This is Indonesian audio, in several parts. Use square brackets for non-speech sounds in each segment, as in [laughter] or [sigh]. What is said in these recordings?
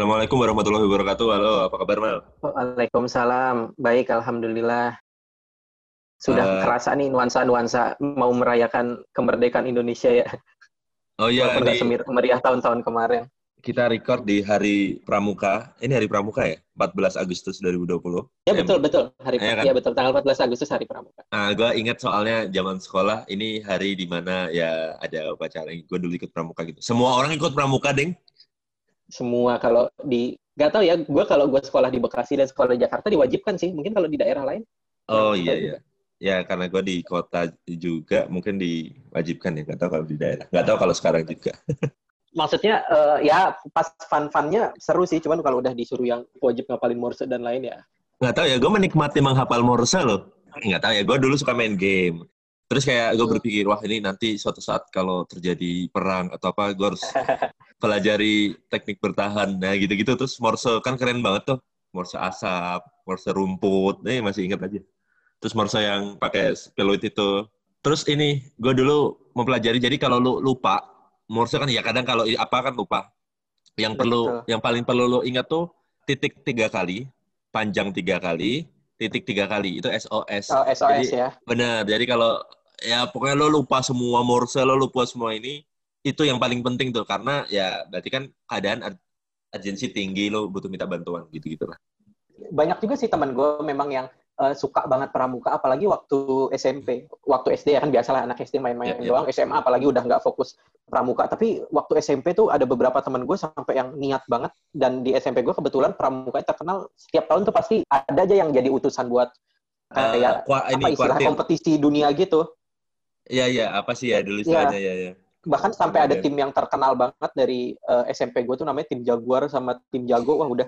Assalamualaikum warahmatullahi wabarakatuh. Halo, apa kabar Mal? Waalaikumsalam. Baik, alhamdulillah. Sudah Eh. kerasa nih nuansa-nuansa mau merayakan kemerdekaan Indonesia ya. Oh iya, ini semir- meriah tahun-tahun kemarin. kita record di hari Pramuka. Ini hari Pramuka ya? 14 Agustus 2020. Ya betul betul hari Iya kan? ya betul tanggal 14 Agustus hari Pramuka. Nah, gue ingat soalnya zaman sekolah, ini hari di mana ya ada upacara. Gue dulu ikut Pramuka gitu. Semua orang ikut Pramuka, Deng. Semua kalau di nggak tahu ya, gue kalau gue sekolah di Bekasi dan sekolah di Jakarta diwajibkan sih. Mungkin kalau di daerah lain. Oh Ya, iya, iya. Ya, karena gue di kota juga, mungkin diwajibkan ya. Nggak tahu kalau di daerah. Nggak tahu kalau sekarang juga. [laughs] Maksudnya eh, ya pas fun-funnya seru sih, cuman kalau udah disuruh yang wajib ngapalin Morse dan lain ya. Nggak tahu ya, gue menikmati menghafal Morse loh. Nggak tahu ya, gue dulu suka main game. Terus kayak gue Hmm. berpikir, wah ini nanti suatu saat kalau terjadi perang atau apa, gue harus [laughs] pelajari teknik bertahan. Nah gitu-gitu, terus Morse kan keren banget tuh. Morse asap, Morse rumput, ini masih ingat aja. Terus Morse yang pakai peluit itu. Terus ini, gue dulu mempelajari, jadi kalau lu lupa, Morse kan ya kadang kalau apa kan lupa. Yang perlu, Betul. yang paling perlu lu ingat tuh titik tiga kali, panjang tiga kali, titik tiga kali. Itu SOS. Oh, SOS Jadi, ya. Benar. Jadi kalau ya pokoknya lo lupa semua Morse, lo lupa semua ini, itu yang paling penting tuh karena ya berarti kan keadaan urgensi tinggi lo butuh minta bantuan gitu-gitu lah. banyak juga sih teman gue memang yang eh, suka banget pramuka apalagi waktu SMP waktu SD ya kan biasalah anak SD main-main Ya, ya. doang SMA apalagi udah nggak fokus pramuka tapi waktu SMP tuh ada beberapa teman gue sampai yang niat banget dan di SMP gue kebetulan pramuka terkenal setiap tahun tuh pasti ada aja yang jadi utusan buat Eh, kayak kua- apa ini istilah kuartil. kompetisi dunia gitu Iya iya apa sih ya dulu Iya. istilahnya ya ya. Bahkan sampai ada Ada. tim yang terkenal banget dari eh, SMP gue tuh namanya tim Jaguar sama tim Jago. Wah udah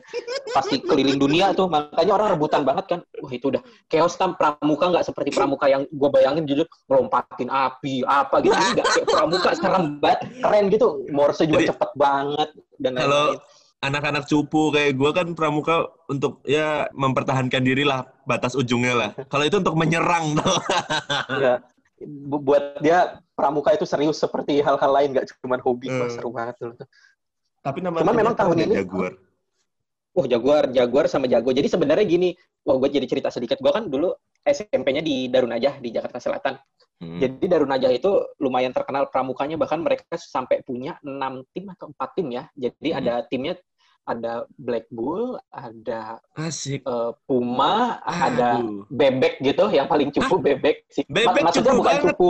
pasti keliling dunia tuh. Makanya orang rebutan banget kan. Wah itu udah chaos kan. Pramuka nggak seperti pramuka yang gue bayangin jujur. Ngelompatin api apa gitu. Nggak kayak pramuka serem banget. Keren gitu. Morse juga Jadi, cepet banget dan Kalau anak-anak cupu kayak gue kan pramuka untuk ya mempertahankan diri lah. Batas ujungnya lah. Kalau itu untuk menyerang tuh. Ya. Bu- buat dia pramuka itu serius seperti hal-hal lain nggak cuma hobi Hmm. seru banget dulu tuh. Tapi nama Cuman memang tahun ini- Jaguar. Wah Jaguar, Jaguar sama Jago. Jadi sebenarnya gini, wah gue jadi cerita sedikit. Gue kan dulu SMP-nya di Darunajah di Jakarta Selatan. Hmm. Jadi Darunajah itu lumayan terkenal pramukanya, bahkan mereka sampai punya enam tim atau empat tim ya. Jadi Hmm. ada timnya ada Black Bull, ada Asik. eh, Puma, ada Aduh. Bebek gitu, yang paling cupu Bebek. sih. Bebek Mak- Maksudnya cupu bukan banget. cupu.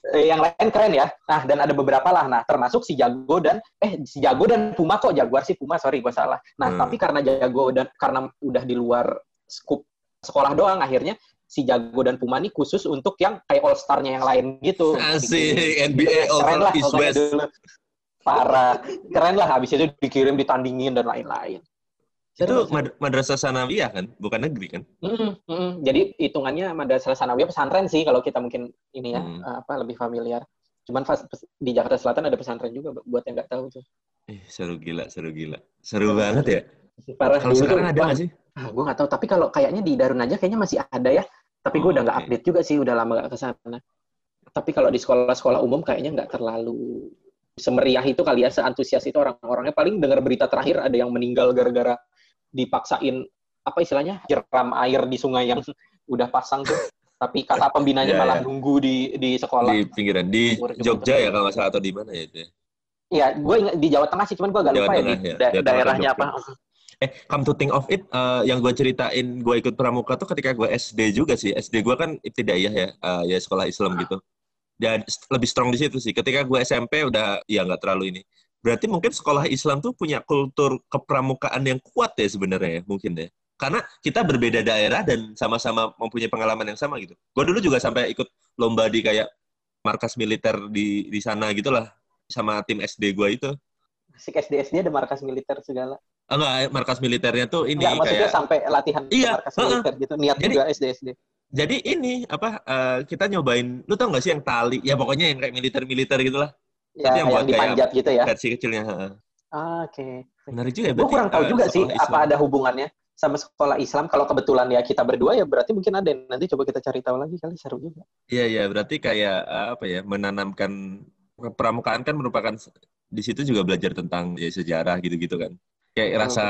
Eh, yang lain keren ya. Nah, dan ada beberapa lah. Nah, termasuk si Jago dan eh si Jago dan Puma kok Jaguar sih Puma, sorry gue salah. Nah, Hmm. tapi karena Jago dan karena udah di luar skup sekolah doang akhirnya si Jago dan Puma ini khusus untuk yang kayak All Star-nya yang lain gitu. Asik. NBA All Star lah East West. dulu. Parah. Keren lah habis itu dikirim ditandingin dan lain-lain. Itu seru. mad- madrasah sanawiyah kan, bukan negeri kan? Mm, mm. Jadi hitungannya madrasah sanawiyah pesantren sih kalau kita mungkin ini ya Hmm. apa lebih familiar. Cuman di Jakarta Selatan ada pesantren juga buat yang nggak tahu tuh. Eh, seru gila, seru gila. Seru banget ya. Parah Kalau sekarang tuh, ada nggak sih? Ah, gue nggak tahu. Tapi kalau kayaknya di Darun aja kayaknya masih ada ya. Tapi gue Oh, udah nggak oke. update juga sih, udah lama nggak ke sana. Tapi kalau di sekolah-sekolah umum kayaknya nggak terlalu semeriah itu kali ya, seantusias itu orang-orangnya. Paling dengar berita terakhir ada yang meninggal gara-gara dipaksain apa istilahnya jeram air di sungai yang [laughs] udah pasang tuh. Tapi kata pembinanya [laughs] Ya, malah ya. nunggu di di sekolah. Di pinggiran, di Jogja ya kalau nggak salah atau di mana ya itu? ya? Iya, gue ingat di Jawa Tengah sih, cuman gue agak Jawa lupa ya Tengah, di ya. da- Jawa daerahnya atau apa. Eh, come to think of it, eh, yang gue ceritain gue ikut pramuka tuh ketika gue SD juga sih. SD gue kan ibtidaiyah ya, eh, ya sekolah Islam gitu. Dan lebih strong di situ sih. Ketika gue SMP udah ya nggak terlalu ini. Berarti mungkin sekolah Islam tuh punya kultur kepramukaan yang kuat ya sebenarnya ya, mungkin deh. Karena kita berbeda daerah dan sama-sama mempunyai pengalaman yang sama gitu. Gue dulu juga sampai ikut lomba di kayak markas militer di di sana gitulah sama tim SD gue itu. Si SD-SD ada markas militer segala. Ah, enggak, markas militernya tuh ini Enggak, maksudnya kayak sampai latihan Iya, markas heeh. militer gitu. Niat Jadi- juga SD-SD. Jadi ini apa eh, kita nyobain, lu tau gak sih yang tali? Ya pokoknya yang kayak militer-militer gitulah. Ya, yang yang, buat kayak dipanjat gitu ya. Versi kecilnya. heeh. Ah, Oke. Menarik juga ya. Gue kurang tahu juga sih sekolah apa Islam. ada hubungannya sama sekolah Islam. Kalau kebetulan ya kita berdua ya berarti mungkin ada. Nanti coba kita cari tahu lagi kali seru juga. Iya iya berarti kayak eh, apa ya menanamkan pramukaan kan merupakan di situ juga belajar tentang ya sejarah gitu-gitu kan. kayak Hmm, rasa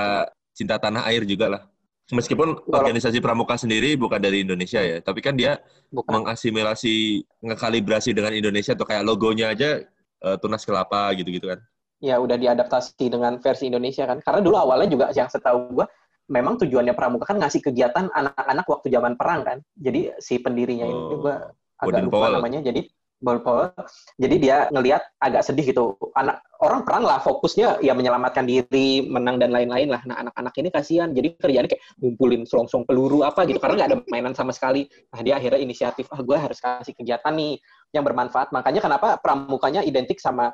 cinta tanah air juga lah. Meskipun organisasi pramuka sendiri bukan dari Indonesia ya, tapi kan dia Bukan. mengasimilasi, ngekalibrasi dengan Indonesia atau kayak logonya aja eh, tunas kelapa gitu-gitu kan. ya udah diadaptasi dengan versi Indonesia kan. Karena dulu awalnya juga yang setahu gua memang tujuannya pramuka kan ngasih kegiatan anak-anak waktu zaman perang kan. Jadi si pendirinya ini Oh, gua agak lupa Powell. namanya. Jadi Powell. Jadi dia ngelihat agak sedih gitu. Anak orang perang lah fokusnya ya menyelamatkan diri, menang dan lain-lain lah. Nah anak-anak ini kasihan. Jadi kerjanya kayak ngumpulin selongsong peluru apa gitu karena nggak ada mainan sama sekali. Nah dia akhirnya inisiatif ah gue harus kasih kegiatan nih yang bermanfaat. Makanya kenapa pramukanya identik sama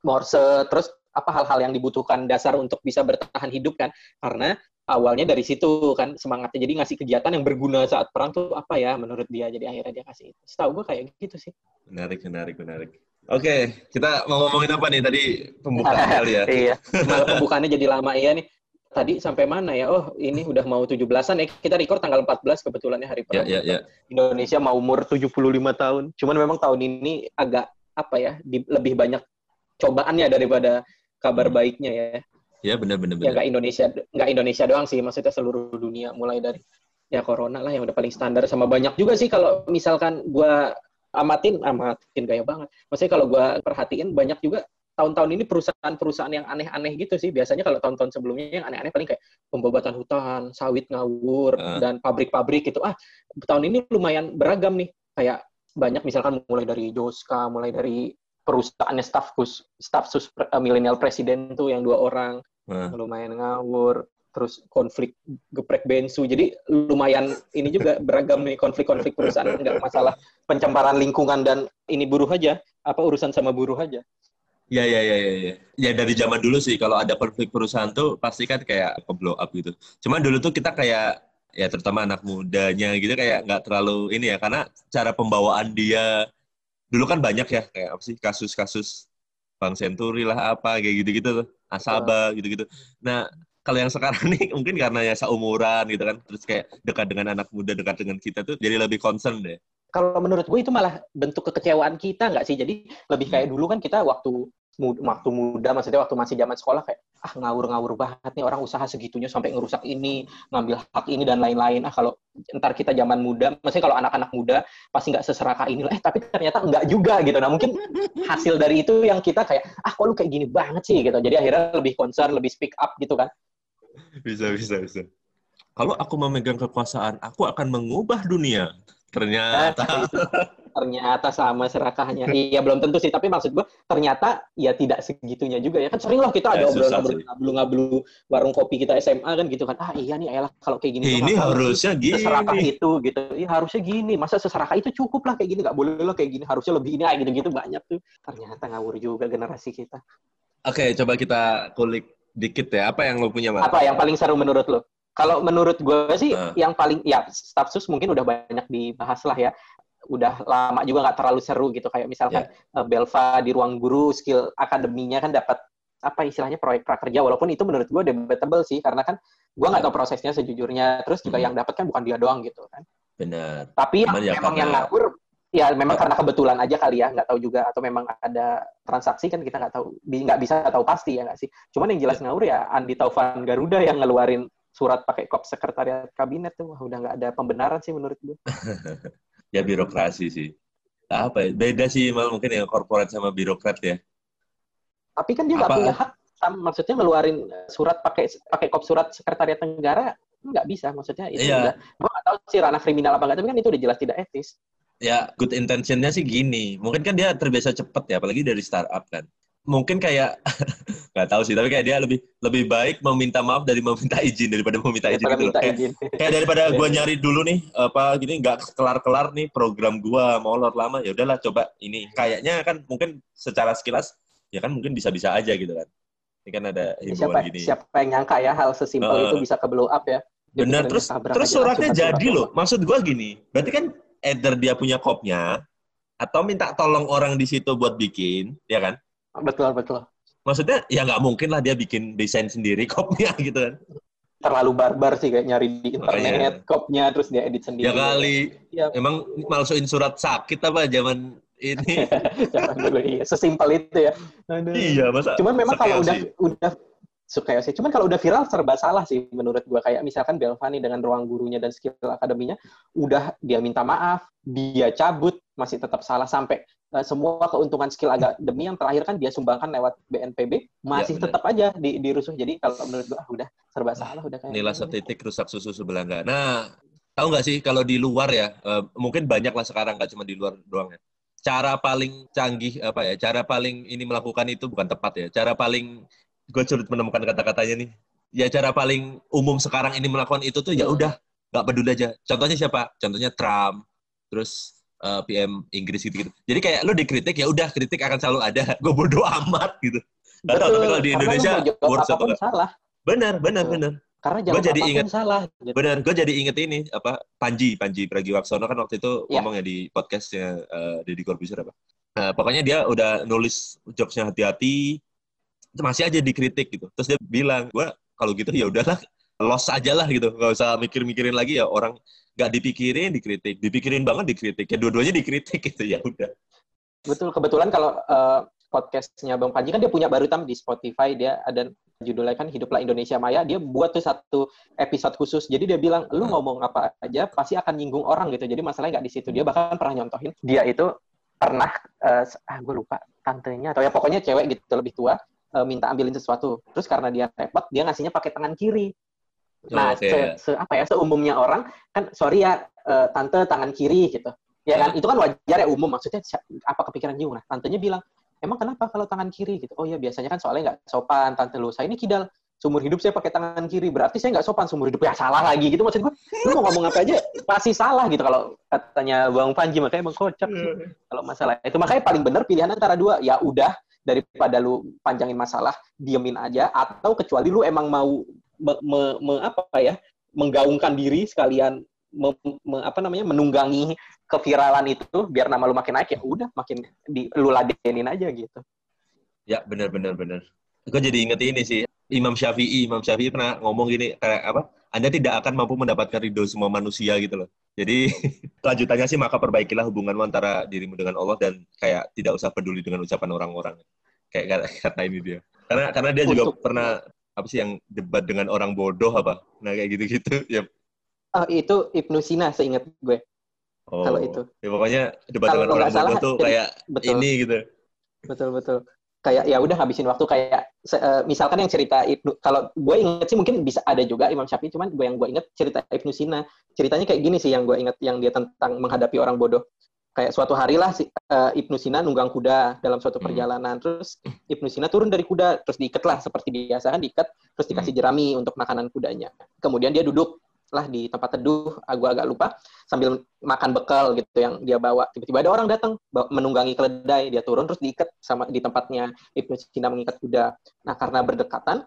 morse terus apa hal-hal yang dibutuhkan dasar untuk bisa bertahan hidup kan karena awalnya dari situ kan semangatnya. Jadi ngasih kegiatan yang berguna saat perang tuh apa ya menurut dia. Jadi akhirnya dia kasih itu. Setahu gue kayak gitu sih. Menarik, menarik, menarik. Oke, kita mau ngomongin apa nih? Tadi pembukaan [laughs] kali ya? iya. [laughs] Malah pembukaannya jadi lama. Iya nih. Tadi sampai mana ya? Oh ini udah mau 17-an ya. Kita record tanggal 14 kebetulan ya hari Ya, perang. Ya, ya. Indonesia mau umur 75 tahun. Cuman memang tahun ini agak apa ya? Di- lebih banyak cobaannya daripada kabar Hmm. baiknya ya Ya, benar, benar, ya nggak Indonesia nggak Indonesia doang sih maksudnya seluruh dunia mulai dari ya corona lah yang udah paling standar sama banyak juga sih. Kalau misalkan gua amatin amatin gaya banget. Maksudnya kalau gua perhatiin banyak juga tahun-tahun ini perusahaan-perusahaan yang aneh-aneh gitu sih. Biasanya kalau tahun-tahun sebelumnya yang aneh-aneh paling kayak pembobatan hutan sawit ngawur Ah. dan pabrik-pabrik gitu. Ah tahun ini lumayan beragam nih. Kayak banyak misalkan mulai dari Joska mulai dari perusahaannya staff khusus staff sus eh, milenial presiden tuh yang dua orang. Nah, lumayan ngawur terus konflik geprek bensu. Jadi lumayan ini juga beragam nih konflik-konflik perusahaan. Nggak masalah pencemaran lingkungan dan ini buruh aja apa urusan sama buruh aja. Ya, ya, ya, ya, ya. Ya dari zaman dulu sih, kalau ada konflik perusahaan tuh pasti kan kayak ke blow up gitu. Cuman dulu tuh kita kayak, ya terutama anak mudanya gitu kayak nggak terlalu ini ya, karena cara pembawaan dia, dulu kan banyak ya, kayak apa sih, kasus-kasus Bank Senturi lah apa, kayak gitu-gitu tuh. Asaba, gitu-gitu. Nah, kalau yang sekarang [laughs] nih mungkin karena ya seumuran gitu kan, terus kayak dekat dengan anak muda, dekat dengan kita tuh jadi lebih concern deh. kalau menurut gue itu malah bentuk kekecewaan kita nggak sih jadi lebih kayak dulu kan kita waktu muda, waktu muda maksudnya waktu masih zaman sekolah kayak ah ngawur-ngawur banget nih orang usaha segitunya sampai ngerusak ini ngambil hak ini dan lain-lain ah kalau ntar kita zaman muda maksudnya kalau anak-anak muda pasti nggak seserakah inilah eh tapi ternyata enggak juga gitu nah mungkin hasil dari itu yang kita kayak ah kok lu kayak gini banget sih gitu jadi akhirnya lebih concern lebih speak up gitu kan Bisa, bisa, bisa. Kalau aku memegang kekuasaan, aku akan mengubah dunia. Ternyata. Nah, ternyata sama serakahnya. Iya belum tentu sih, tapi maksud gue ternyata ya tidak segitunya juga ya kan sering loh kita ada susah obrolan sih. ngablu ngablu warung kopi kita SMA kan gitu kan. Ah iya nih elah kalau kayak gini tuh Ini sih? harusnya gini. seserakah itu gitu. Iya harusnya gini. Masa seserakah itu cukup lah kayak gini nggak boleh lah kayak gini. Harusnya lebih ini ah gitu-gitu banyak tuh. Ternyata ngawur juga generasi kita. Oke, coba kita kulik dikit ya. Apa yang lo punya, Mas? Apa yang paling seru menurut lo? Kalau menurut gue sih Ah. yang paling ya staff sus mungkin udah banyak dibahas lah ya. Udah lama juga nggak terlalu seru gitu kayak misalkan Ya. eh, Belva di ruang guru skill akademinya kan dapat apa istilahnya proyek prakerja walaupun itu menurut gue debatable sih karena kan gue nggak tahu prosesnya sejujurnya terus juga Hmm. yang dapat kan bukan dia doang gitu kan Benar. tapi yang Cuman ya memang karena- yang ngawur ya memang karena kebetulan aja kali ya nggak tahu juga atau memang ada transaksi kan kita nggak tahu nggak bisa tahu pasti ya nggak sih cuman yang jelas ngawur ya Andi Taufan Garuda yang ngeluarin surat pakai kop sekretariat kabinet tuh wah udah nggak ada pembenaran sih menurut gue [laughs] Ya birokrasi sih. Apa ya? Beda sih mal mungkin yang korporat sama birokrat ya. tapi kan dia nggak punya hak sama- maksudnya ngeluarin surat pakai pakai kop surat sekretariat negara nggak bisa maksudnya itu Iya. udah gue nggak tahu sih ranah kriminal apa nggak tapi kan itu udah jelas tidak etis Ya, good intentionnya sih gini. Mungkin kan dia terbiasa cepet ya, apalagi dari startup kan. Mungkin kayak [laughs] nggak tahu sih, tapi kayak dia lebih lebih baik meminta maaf dari meminta izin daripada meminta izin daripada gitu loh. minta Kayak, izin. kayak daripada gua nyari dulu nih apa gini nggak kelar-kelar nih program gua molor lama ya udahlah coba ini. Kayaknya kan mungkin secara sekilas ya kan mungkin bisa-bisa aja gitu kan. Ini kan ada Ya, himbauan siapa gini. siapa yang nyangka ya hal sesimpel Heeh. itu bisa ke blow up ya. Bener bisa terus terus suratnya jadi loh. maksud gua gini berarti kan either dia punya kopnya atau minta tolong orang di situ buat bikin ya kan. Betul betul maksudnya ya nggak mungkin lah dia bikin desain sendiri [laughs] kopnya gitu kan terlalu barbar sih kayak nyari di internet iya. kopnya terus dia edit sendiri ya kali Ya. emang malsuin surat sakit apa zaman ini [laughs] Jangan dulu iya sesimpel itu ya Aduh. iya masa cuman memang kalau udah sih. udah suka sih. Cuman kalau udah viral serba salah sih menurut gue. Kayak misalkan Belvani dengan ruang gurunya dan skill akademinya, udah dia minta maaf, dia cabut, masih tetap salah sampai uh, semua keuntungan skill akademi [laughs] yang terakhir kan dia sumbangkan lewat BNPB masih ya, tetap aja di, dirusuh. Jadi kalau menurut gue ah, udah serba salah udah kayak. Nilai gitu. titik rusak susu sebelah enggak. Nah, tahu nggak sih kalau di luar ya, uh, mungkin banyak lah sekarang nggak cuma di luar doang ya cara paling canggih apa ya cara paling ini melakukan itu bukan tepat ya cara paling gue sulit menemukan kata-katanya nih. Ya cara paling umum sekarang ini melakukan itu tuh ya udah nggak peduli aja. Contohnya siapa? Contohnya Trump terus uh, eh, PM Inggris gitu gitu jadi kayak lo dikritik ya udah kritik akan selalu ada. [laughs] Gue bodoh amat gitu. Betul, tapi kalau di Indonesia worst apa salah. benar benar benar. Karena gue jadi inget salah gitu. benar gue jadi inget ini apa Panji Panji Pragiwaksono kan waktu itu ya. ngomong ya di podcastnya uh, Deddy Corbuzier apa. Nah, pokoknya dia udah nulis jokesnya hati-hati masih aja dikritik gitu. Terus dia bilang gue kalau gitu ya udahlah los aja lah gitu. Nggak usah mikir-mikirin lagi ya orang nggak dipikirin dikritik. Dipikirin banget dikritik. Ya dua-duanya dikritik [laughs] gitu ya udah. Betul kebetulan kalau uh, podcastnya Bang Panji kan dia punya baru tam di Spotify dia ada judulnya kan Hiduplah Indonesia Maya, dia buat tuh satu episode khusus. Jadi dia bilang, lu ngomong apa aja pasti akan nyinggung orang gitu. Jadi masalahnya nggak di situ. Dia bahkan pernah nyontohin, dia itu pernah, uh, ah gue lupa, tantenya, atau ya pokoknya cewek gitu, lebih tua, uh, minta ambilin sesuatu. Terus karena dia repot, dia ngasihnya pakai tangan kiri. Nah, oh, okay. se, se, apa ya, seumumnya orang, kan sorry ya, uh, tante tangan kiri gitu. Ya kan, itu kan wajar ya umum. Maksudnya apa kepikiran juga? Nah, tantenya bilang, emang kenapa kalau tangan kiri gitu? Oh ya biasanya kan soalnya nggak sopan tante lu. Saya ini kidal seumur hidup saya pakai tangan kiri berarti saya nggak sopan seumur hidup ya salah lagi gitu maksud gue lu mau ngomong apa aja pasti salah gitu kalau katanya bang Panji makanya bang kocak sih hmm. kalau masalah itu makanya paling benar pilihan antara dua ya udah daripada lu panjangin masalah diemin aja atau kecuali lu emang mau me, me, me apa ya menggaungkan diri sekalian me, me, apa namanya menunggangi keviralan itu biar nama lu makin naik ya udah makin di lu ladenin aja gitu. Ya benar benar benar. Gue jadi inget ini sih Imam Syafi'i. Imam Syafi'i pernah ngomong gini kayak apa? Anda tidak akan mampu mendapatkan ridho semua manusia gitu loh. Jadi [laughs] lanjutannya sih maka perbaikilah hubunganmu antara dirimu dengan Allah dan kayak tidak usah peduli dengan ucapan orang-orang. Kayak [laughs] kata ini dia. Karena karena dia juga Untuk... pernah apa sih yang debat dengan orang bodoh apa? Nah kayak gitu-gitu. [laughs] Ya. Oh, itu Ibnu Sina seingat gue. Oh, kalau itu. Ya pokoknya debat dengan orang bodoh tuh kayak betul, ini gitu. Betul betul. Kayak ya udah habisin waktu kayak misalkan yang cerita Ibnu kalau gue inget sih mungkin bisa ada juga Imam Syafi'i cuman gue yang gue inget cerita Ibnu Sina. Ceritanya kayak gini sih yang gue inget yang dia tentang menghadapi orang bodoh. Kayak suatu hari lah si, uh, Ibnu Sina nunggang kuda dalam suatu hmm. perjalanan. Hmm. Terus Ibnu Sina turun dari kuda, terus diikat lah seperti biasa kan diikat, terus dikasih hmm. jerami untuk makanan kudanya. Kemudian dia duduk lah di tempat teduh, aku agak lupa, sambil makan bekal gitu yang dia bawa. Tiba-tiba ada orang datang menunggangi keledai, dia turun terus diikat sama di tempatnya Ibnu Sina mengikat kuda. Nah, karena berdekatan,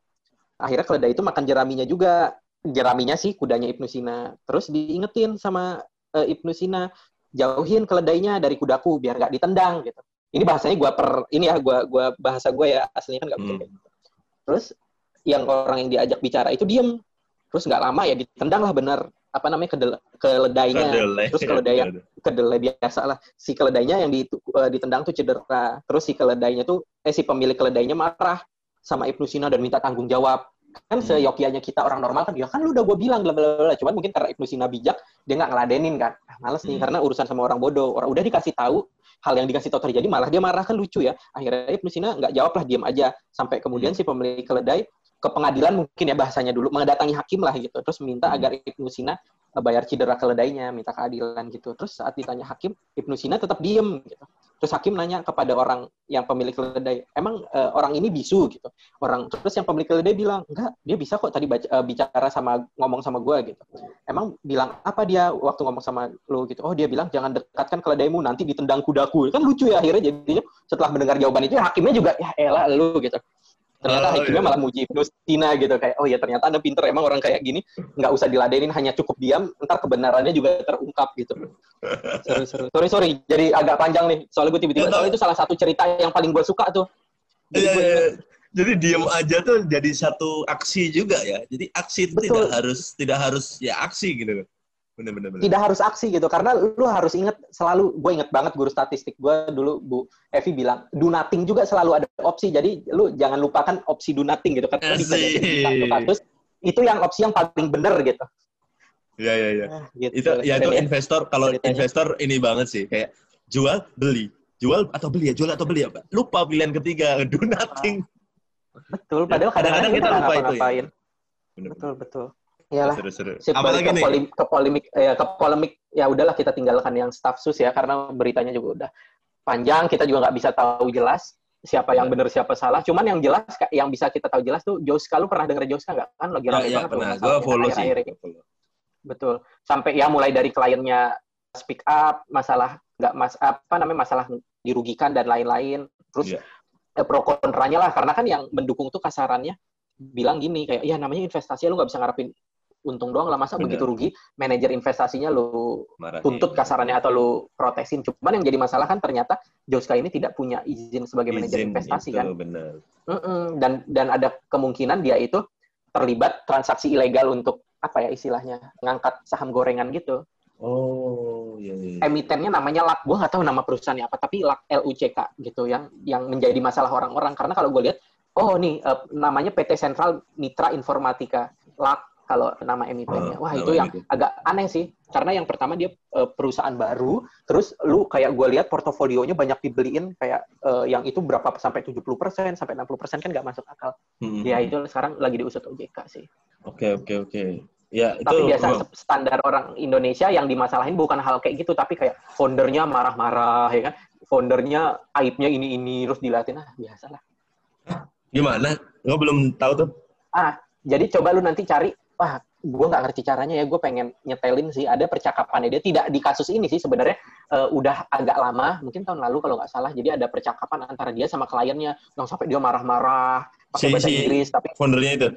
akhirnya keledai itu makan jeraminya juga. Jeraminya sih kudanya Ibnu Sina. Terus diingetin sama uh, Ibnu Sina, jauhin keledainya dari kudaku biar nggak ditendang gitu. Ini bahasanya gua per ini ya gua gua bahasa gua ya aslinya kan nggak hmm. gitu. Terus yang orang yang diajak bicara itu diem terus nggak lama ya ditendang lah benar apa namanya kedel, keledainya. Kedelai. terus keledai kedelai biasa lah. Si keledainya yang uh, ditendang tuh cedera. Terus si keledainya tuh eh si pemilik keledainya marah sama Ibnu Sina dan minta tanggung jawab. Kan hmm. seyokianya kita orang normal kan ya kan lu udah gue bilang bla bla bla cuman mungkin karena Ibnu Sina bijak dia nggak ngeladenin kan. Ah, males nih hmm. karena urusan sama orang bodoh. Orang udah dikasih tahu hal yang dikasih tahu terjadi malah dia marah kan lucu ya. Akhirnya Ibnu Sina nggak jawab lah diam aja. Sampai kemudian hmm. si pemilik keledai ke pengadilan mungkin ya bahasanya dulu mendatangi hakim lah gitu. Terus minta hmm. agar Ibnu Sina eh, bayar cedera keledainya minta keadilan gitu. Terus saat ditanya hakim Ibnu Sina tetap diem gitu. Terus hakim nanya kepada orang yang pemilik keledai emang uh, orang ini bisu? gitu. Orang terus yang pemilik keledai bilang enggak dia bisa kok tadi baca, uh, bicara sama ngomong sama gue gitu. Emang bilang apa dia waktu ngomong sama lo gitu. Oh dia bilang jangan dekatkan keledaimu nanti ditendang kudaku kan lucu ya akhirnya jadinya. Setelah mendengar jawaban itu ya hakimnya juga ya elah lu gitu ternyata oh, iya. malah muji Ibnu Sina gitu. Kayak oh ya ternyata anda pinter emang orang kayak gini nggak usah diladenin hanya cukup diam ntar kebenarannya juga terungkap gitu. Seru seru. Sorry sorry jadi agak panjang nih soalnya gue tiba-tiba soalnya itu salah satu cerita yang paling gue suka tuh. Jadi, iya, iya. jadi diem aja tuh jadi satu aksi juga ya. Jadi aksi itu Betul. tidak harus tidak harus ya aksi gitu bener bener bener. tidak harus aksi gitu karena lu harus inget selalu gue inget banget guru statistik gue dulu Bu Evi bilang do nothing juga selalu ada opsi jadi lu jangan lupakan opsi do nothing gitu karena Asik. satu kasus itu yang opsi yang paling bener gitu. Iya iya iya. Nah, gitu. Itu ya itu investor kalau ceritanya. investor ini banget sih kayak jual beli jual atau beli ya jual atau beli apa lupa pilihan ketiga [laughs] do nothing Betul, padahal kadang-kadang Kadang-kadang kita kita lupa itu ya. Bener, Betul, betul. Iyalah. Sip, apa balik lagi ke, nih? polim- ke polemik eh, ke polemik ya udahlah kita tinggalkan yang staff sus ya karena beritanya juga udah panjang kita juga nggak bisa tahu jelas siapa yang benar siapa salah. Cuman yang jelas yang bisa kita tahu jelas tuh Joska. Lu pernah denger Joska nggak? Kan lagi ya, rame ya banget pernah. Gue follow sih. Follow. betul. Sampai ya mulai dari kliennya speak up masalah nggak mas apa namanya masalah dirugikan dan lain-lain. Terus Iya. eh, pro kontranya lah karena kan yang mendukung tuh kasarannya bilang gini kayak ya namanya investasi lu nggak bisa ngarepin untung doang lah masa Bener. begitu rugi manajer investasinya lu Marahin. tuntut kasarannya atau lu protesin cuman yang jadi masalah kan ternyata Joska ini tidak punya izin sebagai manajer investasi itu, kan bener Mm-mm. dan dan ada kemungkinan dia itu terlibat transaksi ilegal untuk apa ya istilahnya ngangkat saham gorengan gitu oh iya iya emitennya namanya LAK gue nggak tahu nama perusahaannya apa tapi LAK LUCK gitu yang yang menjadi masalah orang-orang karena kalau gue lihat oh nih eh, namanya PT Sentral Mitra Informatika LAK kalau nama emitennya Oh, wah itu yang agak aneh sih. Karena yang pertama dia eh, perusahaan baru terus lu kayak gue lihat portofolionya banyak dibeliin kayak eh, yang itu berapa sampai 70% sampai 60% kan nggak masuk akal. Hmm. ya itu sekarang lagi diusut OJK sih. Oke oke oke. Ya itu tapi biasa gua- standar orang Indonesia yang dimasalahin bukan hal kayak gitu tapi kayak foundernya marah-marah ya kan? Foundernya aibnya ini ini terus diliatin ah biasa lah. Gimana? Gue belum tahu tuh. Ah jadi coba lu nanti cari wah gue nggak ngerti caranya ya gue pengen nyetelin sih ada percakapannya dia tidak di kasus ini sih sebenarnya eh, udah agak lama mungkin tahun lalu kalau nggak salah jadi ada percakapan antara dia sama kliennya yang sampai dia marah-marah pakai Si- bahasa si- Inggris tapi foundernya itu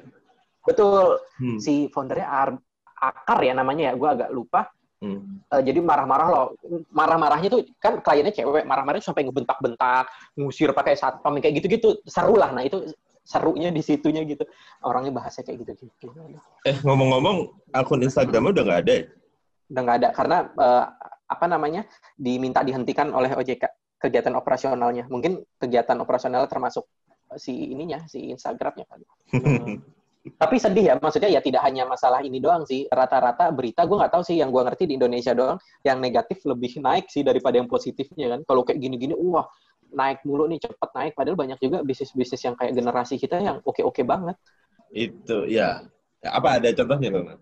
betul Hmm. si foundernya Ar- Akar ya namanya ya gue agak lupa Hmm. Eh, jadi marah-marah loh. Marah-marahnya tuh kan kliennya cewek, marah-marahnya sampai ngebentak-bentak, ngusir pakai satpam kayak gitu-gitu. Seru lah. Nah, itu serunya di situnya gitu. Orangnya bahasnya kayak gitu-gitu. eh ngomong-ngomong akun Instagramnya udah nggak ada ya? Udah nggak ada karena eh, apa namanya? diminta dihentikan oleh OJK kegiatan operasionalnya. Mungkin kegiatan operasional termasuk si ininya, si Instagramnya kali. Hmm. [laughs] Tapi sedih ya, maksudnya ya tidak hanya masalah ini doang sih. Rata-rata berita gue nggak tahu sih yang gue ngerti di Indonesia doang, yang negatif lebih naik sih daripada yang positifnya kan. Kalau kayak gini-gini, wah naik mulu nih cepet naik. Padahal banyak juga bisnis-bisnis yang kayak generasi kita yang oke-oke banget. itu ya apa ada contohnya Mas?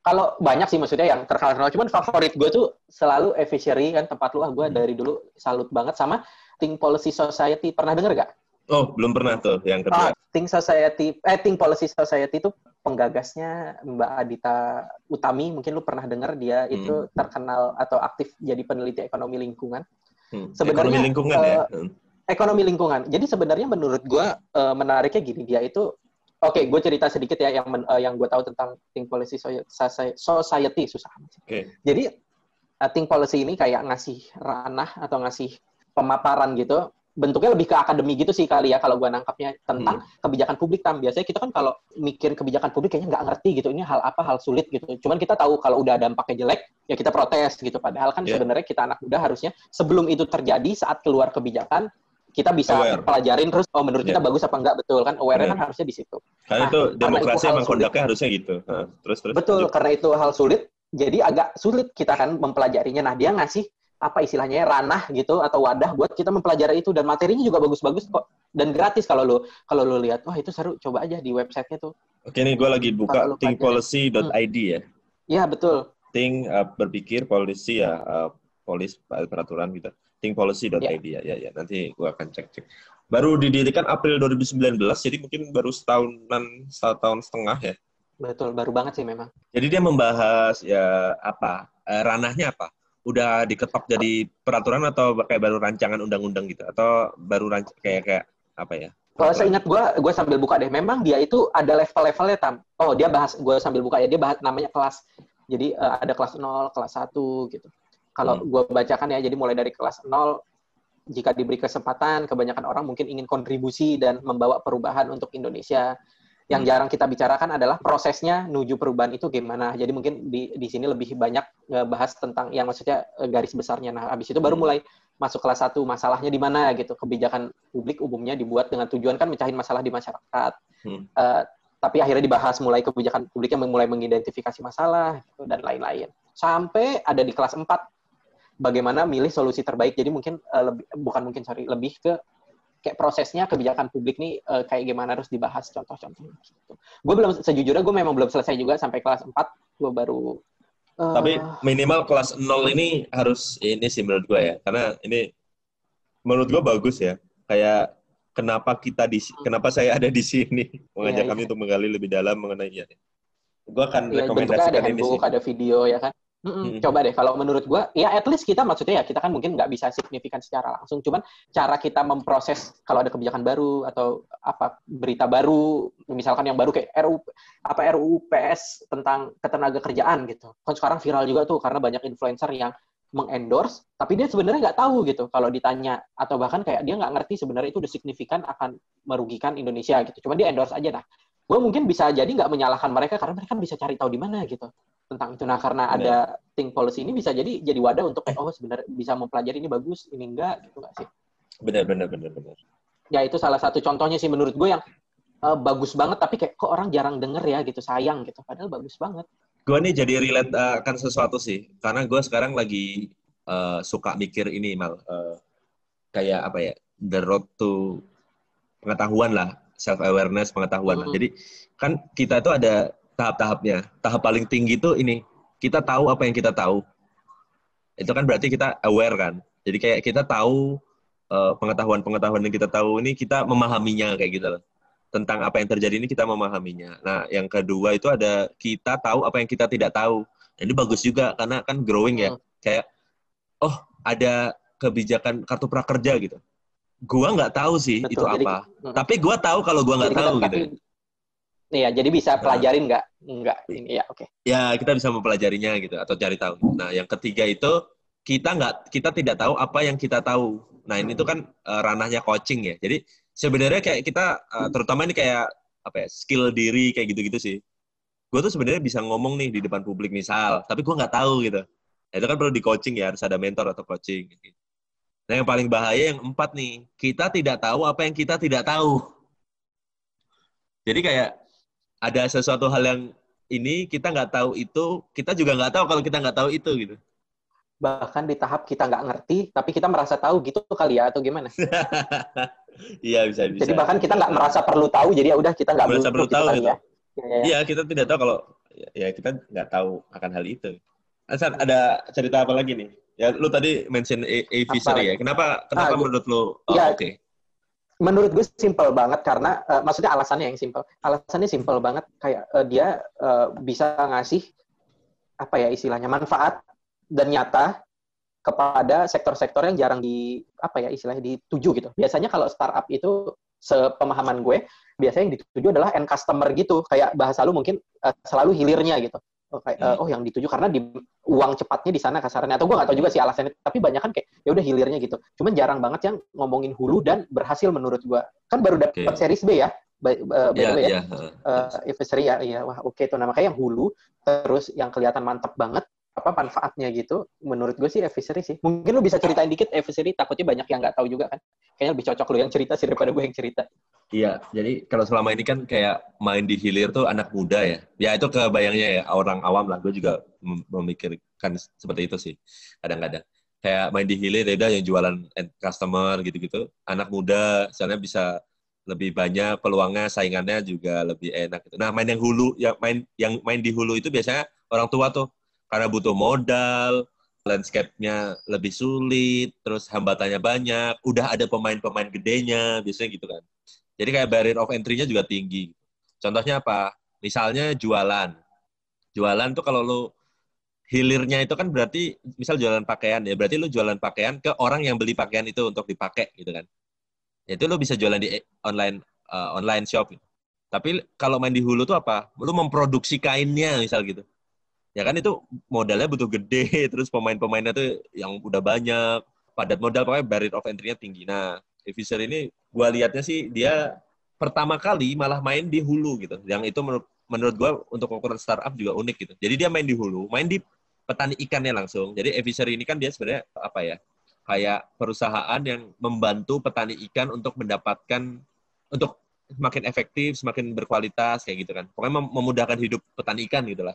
Kalau banyak sih maksudnya yang terkenal, cuman favorit gue tuh selalu Efficiency kan tempat lu ah gue dari dulu salut banget sama Think Policy Society. Pernah denger gak? oh belum pernah tuh yang Ah, kedua Think Society, eh Think Policy Society itu penggagasnya Mbak Adita Utami, mungkin lu pernah dengar dia itu terkenal atau aktif jadi peneliti ekonomi lingkungan. Hmm. sebenarnya, ekonomi lingkungan ya eh, Hmm. Ekonomi lingkungan. Jadi sebenarnya menurut gua eh, menariknya gini, dia itu Oke, gue cerita sedikit ya yang men- eh, yang gue tahu tentang Think Policy Soci- Soci- Society susah. oke Jadi uh, Think Policy ini kayak ngasih ranah atau ngasih pemaparan gitu. Bentuknya lebih ke akademi gitu sih kali ya kalau gua nangkapnya tentang kebijakan publik tam. Biasanya kita kan kalau mikir kebijakan publik kayaknya nggak ngerti gitu. Ini hal apa hal sulit gitu. Cuman kita tahu kalau udah dampaknya jelek ya kita protes gitu. Padahal kan Yeah. sebenarnya kita anak muda harusnya sebelum itu terjadi saat keluar kebijakan kita bisa Aware. pelajarin terus oh menurut kita Yeah. bagus apa enggak betul kan aware kan harusnya di situ. karena Nah, itu karena demokrasi itu hal emang kondaknya harusnya gitu Nah, terus terus Betul, lanjut. karena itu hal sulit, jadi agak sulit kita kan mempelajarinya. Nah, dia ngasih apa istilahnya ranah gitu atau wadah buat kita mempelajari itu. Dan materinya juga bagus-bagus kok. Dan gratis kalau lu kalau lu lihat wah itu seru coba aja di websitenya tuh. Oke nih gue lagi buka thinkpolicy.id ya. Ya betul. Think uh, berpikir policy ya uh, polis peraturan gitu. thinkpolicy.id ya. ya ya. Nanti gue akan cek cek baru didirikan April 2019 jadi mungkin baru setahunan setahun setengah ya. Betul baru banget sih memang. Jadi dia membahas ya apa eh, ranahnya apa udah diketok jadi peraturan atau kayak baru rancangan undang-undang gitu? Atau baru ranc kayak kayak apa ya? Kalau seingat gue gue sambil buka deh. Memang dia itu ada level-levelnya tam. Oh dia bahas gue sambil buka ya dia bahas namanya kelas. Jadi eh, ada kelas 0 kelas 1 gitu. Kalau Hmm. gue bacakan ya jadi mulai dari kelas 0 jika diberi kesempatan kebanyakan orang mungkin ingin kontribusi dan membawa perubahan untuk Indonesia Yang jarang kita bicarakan adalah prosesnya menuju perubahan itu gimana. Jadi mungkin di di sini lebih banyak bahas tentang yang maksudnya eh, garis besarnya. Nah, habis itu baru mulai masuk kelas satu masalahnya di mana gitu. Kebijakan publik umumnya dibuat dengan tujuan kan mecahin masalah di masyarakat. Hmm. Uh, tapi akhirnya dibahas mulai kebijakan publiknya mulai mengidentifikasi masalah gitu, dan lain-lain. Sampai ada di kelas 4 bagaimana milih solusi terbaik. Jadi mungkin uh, lebih, bukan mungkin sorry, lebih ke kayak prosesnya kebijakan publik nih uh, kayak gimana harus dibahas contoh-contohnya gitu. Gue belum sejujurnya gue memang belum selesai juga sampai kelas 4 gue baru uh, Tapi minimal kelas 0 ini harus ini sih menurut gue ya. Karena ini menurut gue bagus ya. Kayak kenapa kita di kenapa saya ada di sini [laughs] mengajak yeah, kami yeah. untuk menggali lebih dalam mengenai ya. Gue akan ya, rekomendasikan ada ini sih. ada video ya kan. Mm-mm, coba deh kalau menurut gue ya at least kita maksudnya ya kita kan mungkin nggak bisa signifikan secara langsung. Cuman cara kita memproses kalau ada kebijakan baru atau apa berita baru misalkan yang baru kayak RU apa RUU PS tentang ketenaga kerjaan gitu. Kan sekarang viral juga tuh karena banyak influencer yang mengendorse tapi dia sebenarnya nggak tahu gitu kalau ditanya. Atau bahkan kayak dia nggak ngerti sebenarnya itu udah signifikan akan merugikan Indonesia gitu. Cuma dia endorse aja nah gue mungkin bisa jadi nggak menyalahkan mereka karena mereka bisa cari tahu di mana gitu tentang itu. Nah, karena ada think policy ini bisa jadi jadi wadah untuk kayak oh sebenarnya bisa mempelajari ini bagus, ini enggak gitu nggak sih? Benar, benar, benar, benar. Ya itu salah satu contohnya sih menurut gue yang uh, bagus banget tapi kayak kok orang jarang denger ya gitu, sayang gitu. Padahal bagus banget. Gue nih jadi relate uh, akan sesuatu sih, karena gue sekarang lagi uh, suka mikir ini mal uh, kayak apa ya, the road to pengetahuan lah, self awareness pengetahuan mm -hmm. Jadi kan kita itu ada tahap-tahapnya. Tahap paling tinggi itu ini, kita tahu apa yang kita tahu. Itu kan berarti kita aware kan. Jadi kayak kita tahu pengetahuan pengetahuan-pengetahuan yang kita tahu ini kita memahaminya kayak gitu loh. Tentang apa yang terjadi ini kita memahaminya. Nah, yang kedua itu ada kita tahu apa yang kita tidak tahu. Nah, ini bagus juga karena kan growing ya. Hmm. Kayak oh, ada kebijakan kartu prakerja gitu. Gua nggak tahu sih Betul, itu jadi, apa. Hmm. Tapi gua tahu kalau gua nggak tahu gitu. Iya, jadi bisa nah. pelajarin nggak? Nggak, ini ya, oke. Okay. Ya, kita bisa mempelajarinya gitu atau cari tahu. Nah, yang ketiga itu kita nggak, kita tidak tahu apa yang kita tahu. Nah, ini tuh kan uh, ranahnya coaching ya. Jadi sebenarnya kayak kita, uh, terutama ini kayak apa ya, skill diri kayak gitu-gitu sih. Gue tuh sebenarnya bisa ngomong nih di depan publik misal, tapi gue nggak tahu gitu. Nah, itu kan perlu di coaching ya, harus ada mentor atau coaching. Nah, yang paling bahaya yang empat nih, kita tidak tahu apa yang kita tidak tahu. Jadi kayak ada sesuatu hal yang ini kita nggak tahu itu, kita juga nggak tahu kalau kita nggak tahu itu gitu. Bahkan di tahap kita nggak ngerti, tapi kita merasa tahu gitu kali ya atau gimana? [laughs] Iya bisa bisa. Jadi bahkan kita nggak merasa perlu tahu, jadi ya udah kita nggak merasa perlu gitu tahu. Gitu. Ya. Iya, ya, ya. kita tidak tahu kalau ya kita nggak tahu akan hal itu. Asal ada cerita apa lagi nih? Ya lu tadi mention A, A ya. Kenapa kenapa nah, menurut lu? Oh, ya, Oke. Okay menurut gue simple banget karena uh, maksudnya alasannya yang simple. Alasannya simple banget kayak uh, dia uh, bisa ngasih apa ya istilahnya manfaat dan nyata kepada sektor-sektor yang jarang di apa ya istilahnya dituju gitu. Biasanya kalau startup itu sepemahaman gue biasanya yang dituju adalah end customer gitu. Kayak bahasa lu mungkin uh, selalu hilirnya gitu kayak uh, oh yang dituju karena di uang cepatnya di sana kasarnya. Atau gue gak tahu juga sih alasannya. Tapi banyak kan kayak ya udah hilirnya gitu. Cuman jarang banget yang ngomongin hulu dan berhasil menurut gue kan baru dapat okay. series B ya? By, uh, by yeah, the way yeah. ya uh, advisory ya iya. Wah oke okay, tuh. Nama kayak yang hulu terus yang kelihatan mantap banget apa manfaatnya gitu menurut gue sih advisory sih. Mungkin lu bisa ceritain dikit advisory takutnya banyak yang nggak tahu juga kan. Kayaknya lebih cocok lu yang cerita sih daripada gue yang cerita Iya, jadi kalau selama ini kan kayak main di hilir tuh anak muda ya. Ya itu kebayangnya ya orang awam lah. Gue juga memikirkan seperti itu sih kadang-kadang. Kayak main di hilir ya yang jualan customer gitu-gitu. Anak muda misalnya bisa lebih banyak peluangnya, saingannya juga lebih enak. Gitu. Nah main yang hulu, yang main yang main di hulu itu biasanya orang tua tuh karena butuh modal, landscape-nya lebih sulit, terus hambatannya banyak, udah ada pemain-pemain gedenya, biasanya gitu kan. Jadi kayak barrier of entry-nya juga tinggi. Contohnya apa? Misalnya jualan. Jualan tuh kalau lu hilirnya itu kan berarti misal jualan pakaian ya, berarti lu jualan pakaian ke orang yang beli pakaian itu untuk dipakai gitu kan. Ya, itu lu bisa jualan di online uh, online shop. Tapi kalau main di hulu tuh apa? Lu memproduksi kainnya misal gitu. Ya kan itu modalnya butuh gede, [laughs] terus pemain-pemainnya tuh yang udah banyak, padat modal pokoknya barrier of entry-nya tinggi. Nah, Fisher ini gue liatnya sih dia pertama kali malah main di hulu gitu. Yang itu menurut menurut gue untuk ukuran startup juga unik gitu. Jadi dia main di hulu, main di petani ikannya langsung. Jadi Evisery ini kan dia sebenarnya apa ya? Kayak perusahaan yang membantu petani ikan untuk mendapatkan untuk semakin efektif, semakin berkualitas kayak gitu kan. Pokoknya memudahkan hidup petani ikan gitu lah.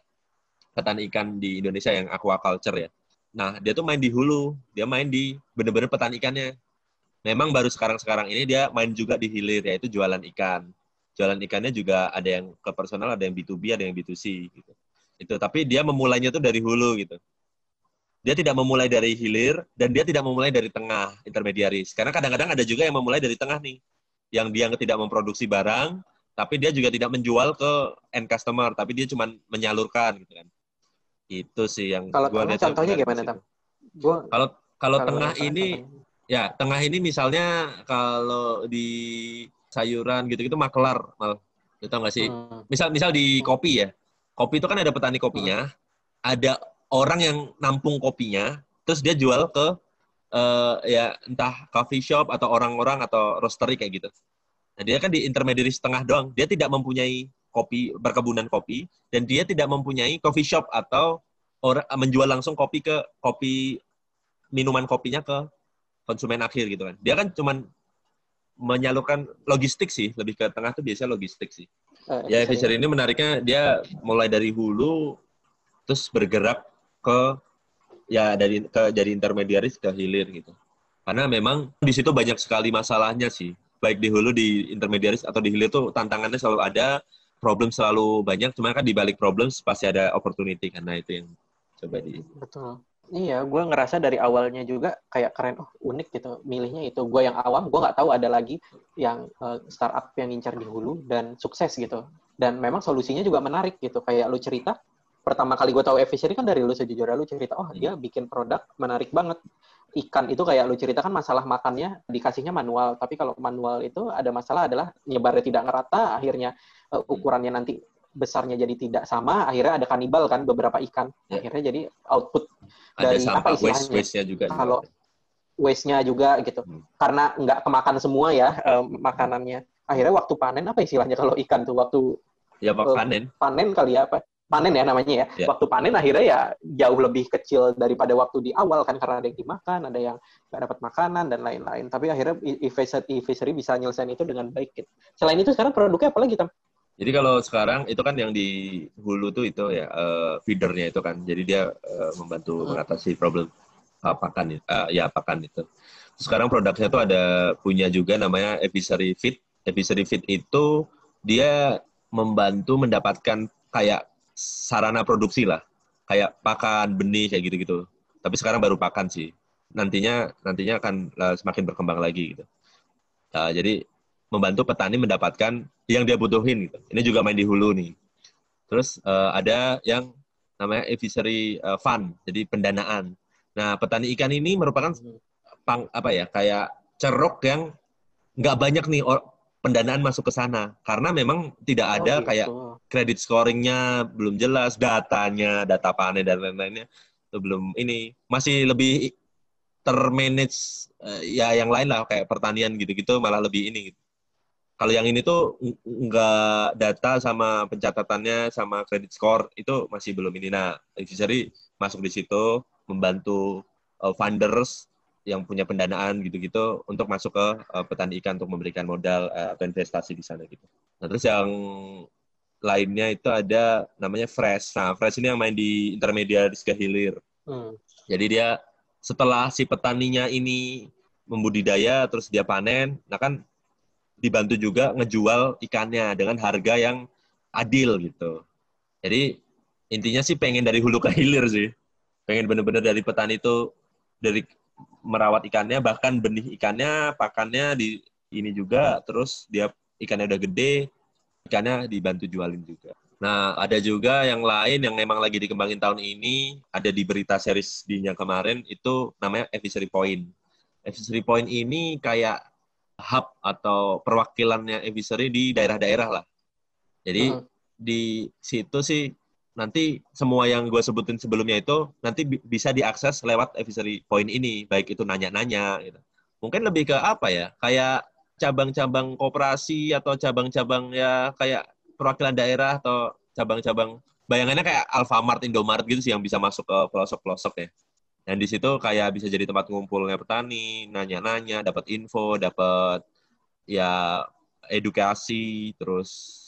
Petani ikan di Indonesia yang aquaculture ya. Nah, dia tuh main di hulu, dia main di bener-bener petani ikannya. Memang baru sekarang-sekarang ini dia main juga di hilir, yaitu jualan ikan. Jualan ikannya juga ada yang ke personal, ada yang B2B, ada yang B2C gitu. Itu, tapi dia memulainya tuh dari hulu gitu. Dia tidak memulai dari hilir dan dia tidak memulai dari tengah intermediaris. Karena kadang-kadang ada juga yang memulai dari tengah nih. Yang dia tidak memproduksi barang, tapi dia juga tidak menjual ke end customer, tapi dia cuma menyalurkan gitu kan itu sih yang kalau gua contohnya gimana tam gua kalau kalau tengah ini ya tengah ini misalnya kalau di sayuran gitu gitu makelar mal. Itu nggak sih? Hmm. misal misal di kopi ya. Kopi itu kan ada petani kopinya. Hmm. ada orang yang nampung kopinya terus dia jual ke uh, ya entah coffee shop atau orang-orang atau roastery kayak gitu. Nah dia kan di intermediary setengah doang. Dia tidak mempunyai kopi berkebunan kopi dan dia tidak mempunyai coffee shop atau orang menjual langsung kopi ke kopi minuman kopinya ke konsumen akhir gitu kan. Dia kan cuman menyalurkan logistik sih, lebih ke tengah tuh biasa logistik sih. Uh, ya Fisher ini menariknya dia mulai dari hulu terus bergerak ke ya dari ke jadi intermediaris ke hilir gitu. Karena memang di situ banyak sekali masalahnya sih. Baik di hulu di intermediaris atau di hilir tuh tantangannya selalu ada problem selalu banyak, cuma kan di balik problem pasti ada opportunity karena itu yang coba di. Betul. Iya, gue ngerasa dari awalnya juga kayak keren, oh unik gitu, milihnya itu. Gue yang awam, gue nggak tahu ada lagi yang uh, startup yang ngincar di hulu dan sukses gitu. Dan memang solusinya juga menarik gitu, kayak lu cerita, pertama kali gue tahu efisiensi kan dari lu sejujurnya lu cerita, oh dia bikin produk menarik banget. Ikan itu kayak lu cerita kan masalah makannya dikasihnya manual, tapi kalau manual itu ada masalah adalah nyebarnya tidak ngerata, akhirnya uh, ukurannya nanti besarnya jadi tidak sama, akhirnya ada kanibal kan beberapa ikan. Ya. Akhirnya jadi output ada dari apa istilahnya? Waste, waste juga. Kalau waste-nya juga gitu. Hmm. Karena nggak kemakan semua ya uh, makanannya. Akhirnya waktu panen apa istilahnya kalau ikan tuh waktu ya uh, panen. Panen kali ya apa? Panen ya namanya ya. ya. Waktu panen akhirnya ya jauh lebih kecil daripada waktu di awal kan karena ada yang dimakan, ada yang nggak dapat makanan dan lain-lain. Tapi akhirnya e-fishery bisa nyelesain itu dengan baik. Gitu. Selain itu sekarang produknya apa lagi, Tam? Jadi kalau sekarang itu kan yang di hulu tuh itu ya uh, feedernya itu kan. Jadi dia uh, membantu hmm. mengatasi problem uh, pakan uh, ya pakan itu. Sekarang produknya tuh ada punya juga namanya Evisery Fit. Evisery Fit itu dia membantu mendapatkan kayak sarana produksi lah. Kayak pakan, benih kayak gitu-gitu. Tapi sekarang baru pakan sih. Nantinya nantinya akan uh, semakin berkembang lagi gitu. Uh, jadi membantu petani mendapatkan yang dia butuhin gitu. Ini juga main di hulu nih. Terus uh, ada yang namanya advisory uh, fund, jadi pendanaan. Nah, petani ikan ini merupakan pang, apa ya kayak ceruk yang nggak banyak nih or, pendanaan masuk ke sana karena memang tidak ada oh, gitu. kayak kredit scoringnya belum jelas, datanya, data panen dan lain-lainnya itu belum ini masih lebih termanage uh, ya yang lain lah kayak pertanian gitu-gitu malah lebih ini gitu. Kalau yang ini tuh nggak data sama pencatatannya sama kredit score itu masih belum ini. Nah, Advisory masuk di situ membantu uh, funders yang punya pendanaan gitu-gitu untuk masuk ke uh, petani ikan untuk memberikan modal uh, atau investasi di sana gitu. Nah, terus yang lainnya itu ada namanya Fresh. Nah, Fresh ini yang main di intermediaris ke hilir. Hmm. Jadi dia setelah si petaninya ini membudidaya terus dia panen, nah kan dibantu juga ngejual ikannya dengan harga yang adil gitu. Jadi intinya sih pengen dari hulu ke hilir sih. Pengen bener-bener dari petani itu dari merawat ikannya bahkan benih ikannya pakannya di ini juga terus dia ikannya udah gede ikannya dibantu jualin juga. Nah, ada juga yang lain yang memang lagi dikembangin tahun ini, ada di berita series di yang kemarin, itu namanya Advisory Point. Advisory Point ini kayak hub atau perwakilannya advisory di daerah-daerah lah. Jadi uh -huh. di situ sih nanti semua yang gue sebutin sebelumnya itu nanti bi bisa diakses lewat advisory point ini, baik itu nanya-nanya gitu. Mungkin lebih ke apa ya? Kayak cabang-cabang koperasi atau cabang-cabang ya kayak perwakilan daerah atau cabang-cabang bayangannya kayak Alfamart, Indomaret gitu sih yang bisa masuk ke pelosok-pelosok ya. Dan di situ kayak bisa jadi tempat ngumpulnya petani, nanya-nanya, dapat info, dapat ya edukasi, terus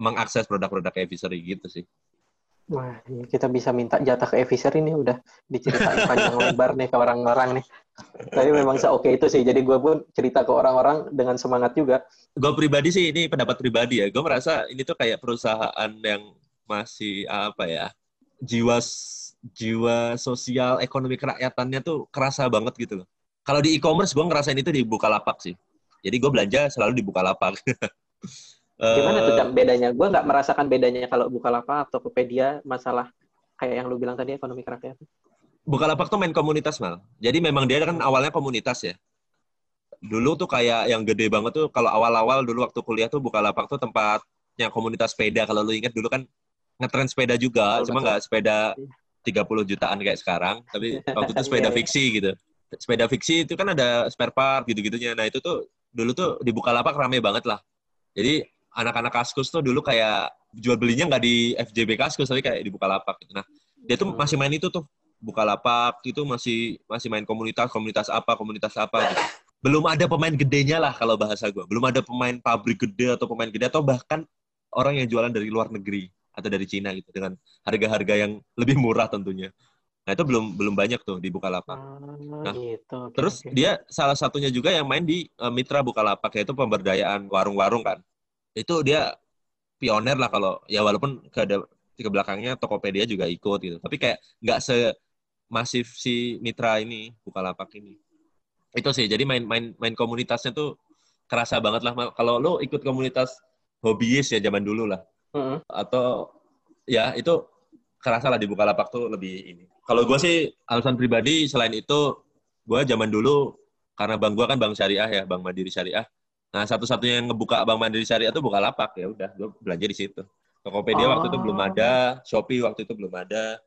mengakses produk-produk advisory gitu sih. Wah, kita bisa minta jatah ke advisory nih udah diceritain [laughs] panjang lebar nih ke orang-orang nih. Tapi memang oke itu sih. Jadi gue pun cerita ke orang-orang dengan semangat juga. Gue pribadi sih ini pendapat pribadi ya. Gue merasa ini tuh kayak perusahaan yang masih apa ya jiwa jiwa sosial ekonomi kerakyatannya tuh kerasa banget gitu loh. Kalau di e-commerce gue ngerasain itu di Bukalapak sih. Jadi gue belanja selalu di Bukalapak. [laughs] Gimana tuh Cam, bedanya? Gue nggak merasakan bedanya kalau Bukalapak atau Tokopedia masalah kayak yang lu bilang tadi ekonomi kerakyatan. Bukalapak tuh main komunitas mal. Jadi memang dia kan awalnya komunitas ya. Dulu tuh kayak yang gede banget tuh kalau awal-awal dulu waktu kuliah tuh Bukalapak tuh tempatnya komunitas sepeda. Kalau lu ingat dulu kan ngetren sepeda juga, oh, cuma nggak sepeda 30 iya. jutaan kayak sekarang, tapi [laughs] waktu itu sepeda iya, iya. fiksi gitu. Sepeda fiksi itu kan ada spare part gitu-gitunya. Nah itu tuh dulu tuh di Bukalapak rame banget lah. Jadi anak-anak Kaskus tuh dulu kayak jual belinya nggak di FJB Kaskus tapi kayak di Bukalapak. Nah, dia tuh masih main itu tuh Bukalapak itu masih masih main komunitas komunitas apa komunitas apa gitu. Belum ada pemain gedenya lah kalau bahasa gue. Belum ada pemain pabrik gede atau pemain gede atau bahkan orang yang jualan dari luar negeri atau dari Cina gitu dengan harga-harga yang lebih murah tentunya. Nah itu belum belum banyak tuh di Bukalapak. Oh, nah, gitu. okay, terus okay. dia salah satunya juga yang main di uh, Mitra Bukalapak yaitu pemberdayaan warung-warung kan itu dia pioner lah kalau ya walaupun ke ke belakangnya Tokopedia juga ikut gitu. Tapi kayak nggak se masif si Mitra ini Bukalapak ini. Itu sih. Jadi main main main komunitasnya tuh kerasa banget lah. Kalau lo ikut komunitas hobiis ya zaman dulu lah. Mm -hmm. Atau ya itu kerasa lah di Bukalapak tuh lebih ini. Kalau gue sih alasan pribadi selain itu gue zaman dulu karena bang gue kan bang syariah ya, bang mandiri syariah. Nah, satu-satunya yang ngebuka Bank Mandiri Syariah itu buka lapak ya udah, gue belanja di situ. Tokopedia oh. waktu itu belum ada, Shopee waktu itu belum ada.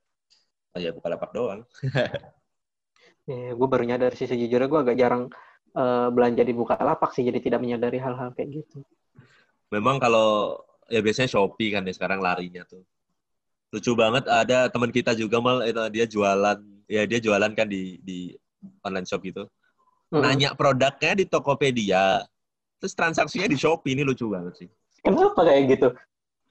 Oh, ya buka lapak doang. [laughs] ya, gue baru nyadar sih sejujurnya gue agak jarang uh, belanja di buka lapak sih, jadi tidak menyadari hal-hal kayak gitu. Memang kalau ya biasanya Shopee kan ya sekarang larinya tuh. Lucu banget ada teman kita juga mal itu dia jualan ya dia jualan kan di di online shop gitu. Hmm. Nanya produknya di Tokopedia Terus transaksinya di Shopee ini lucu banget sih. Kenapa kayak gitu?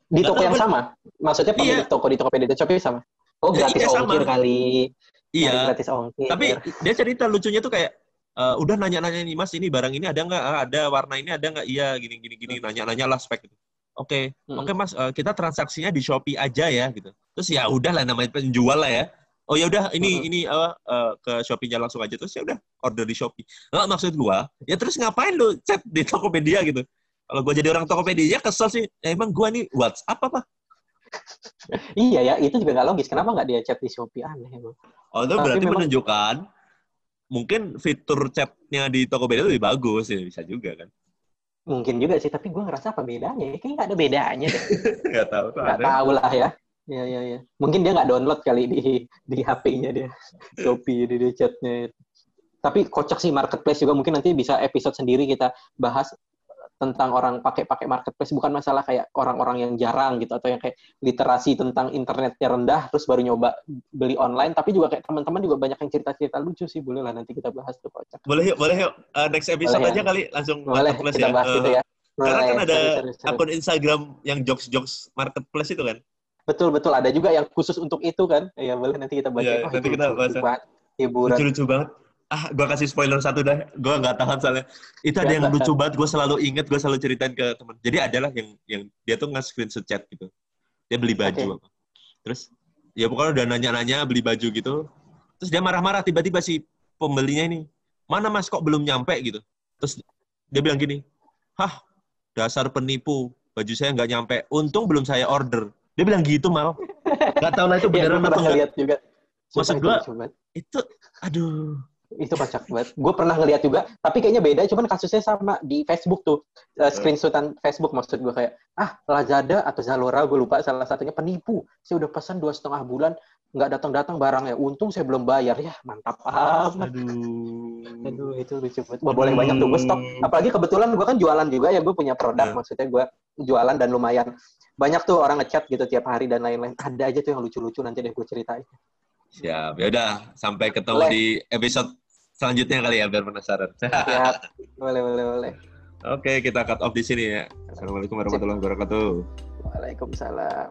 Di toko yang sama? Maksudnya pemilik iya. toko di Tokopedia dan Shopee sama? Oh, gratis iya, ongkir sama. kali. Iya. Gratis ongkir. Tapi dia cerita lucunya tuh kayak uh, udah nanya-nanya nih Mas, ini barang ini ada nggak? Ah, ada warna ini ada nggak? Iya, gini gini gini hmm. nanya-nanya lah spek gitu. Oke, okay. hmm. oke okay, Mas, uh, kita transaksinya di Shopee aja ya gitu. Terus ya udah lah namanya penjual lah ya oh ya udah ini uh ini uh, uh, ke Shopee-nya langsung aja terus ya udah order di Shopee. Nah, maksud gua, ya terus ngapain lu chat di Tokopedia gitu? Kalau gua jadi orang Tokopedia kesel sih. Ya, emang gua nih WhatsApp apa? [laughs] iya ya, itu juga nggak logis. Kenapa nggak dia chat di Shopee aneh emang? Oh, itu berarti memang... menunjukkan mungkin fitur chatnya di Tokopedia lebih bagus ya bisa juga kan? Mungkin juga sih, tapi gue ngerasa apa bedanya? Ya, kayaknya nggak ada bedanya [laughs] nggak tahu. Nggak tahu lah ya. Iya iya iya. Mungkin dia nggak download kali di di HP-nya dia. Shopee di, di chatnya. Tapi kocak sih marketplace juga mungkin nanti bisa episode sendiri kita bahas tentang orang pakai-pakai marketplace bukan masalah kayak orang-orang yang jarang gitu atau yang kayak literasi tentang internetnya rendah terus baru nyoba beli online tapi juga kayak teman-teman juga banyak yang cerita-cerita lucu sih boleh lah nanti kita bahas tuh kocak. Boleh yuk, boleh yuk. Uh, next episode boleh, aja ya. kali langsung boleh, kita ya. bahas uh, itu ya. Boleh, karena kan ada sorry, sorry. akun Instagram yang jokes-jokes marketplace itu kan. Betul betul ada juga yang khusus untuk itu kan. Ya boleh nanti kita baca. Ya, oh, nanti kita bahas. Hiburan. Lucu-lucu banget. Ah, gue kasih spoiler satu dah. Gue nggak tahan soalnya. Itu ada yang lucu banget. Gue selalu inget, gue selalu ceritain ke teman. Jadi adalah yang yang dia tuh nge screenshot chat gitu. Dia beli baju. Okay. Terus ya pokoknya udah nanya-nanya beli baju gitu. Terus dia marah-marah tiba-tiba si pembelinya ini. Mana mas kok belum nyampe gitu. Terus dia bilang gini. Hah, dasar penipu. Baju saya nggak nyampe. Untung belum saya order. Dia bilang gitu mal. Gak tau lah itu [laughs] iya, beneran ya, atau lihat juga. Maksud gue itu, aduh. Itu kocak banget. Gue pernah ngeliat juga, tapi kayaknya beda. Cuman kasusnya sama di Facebook tuh. Uh, screenshotan Facebook maksud gue kayak, ah Lazada atau Zalora gue lupa salah satunya penipu. Saya udah pesan dua setengah bulan, nggak datang-datang barangnya. Untung saya belum bayar ya, mantap amat. Aduh. Aduh, itu lucu banget. Wah, boleh banyak tuh gue stok. Apalagi kebetulan gue kan jualan juga ya, gue punya produk. Hmm. Maksudnya gue jualan dan lumayan banyak tuh orang ngechat gitu tiap hari dan lain-lain. Ada aja tuh yang lucu-lucu nanti deh gue ceritain. Siap. Ya udah, sampai ketemu Boleh. di episode selanjutnya kali ya biar penasaran. [laughs] Ya, boleh, boleh, boleh. Oke, kita cut off di sini ya. Assalamualaikum warahmatullahi wabarakatuh. Waalaikumsalam.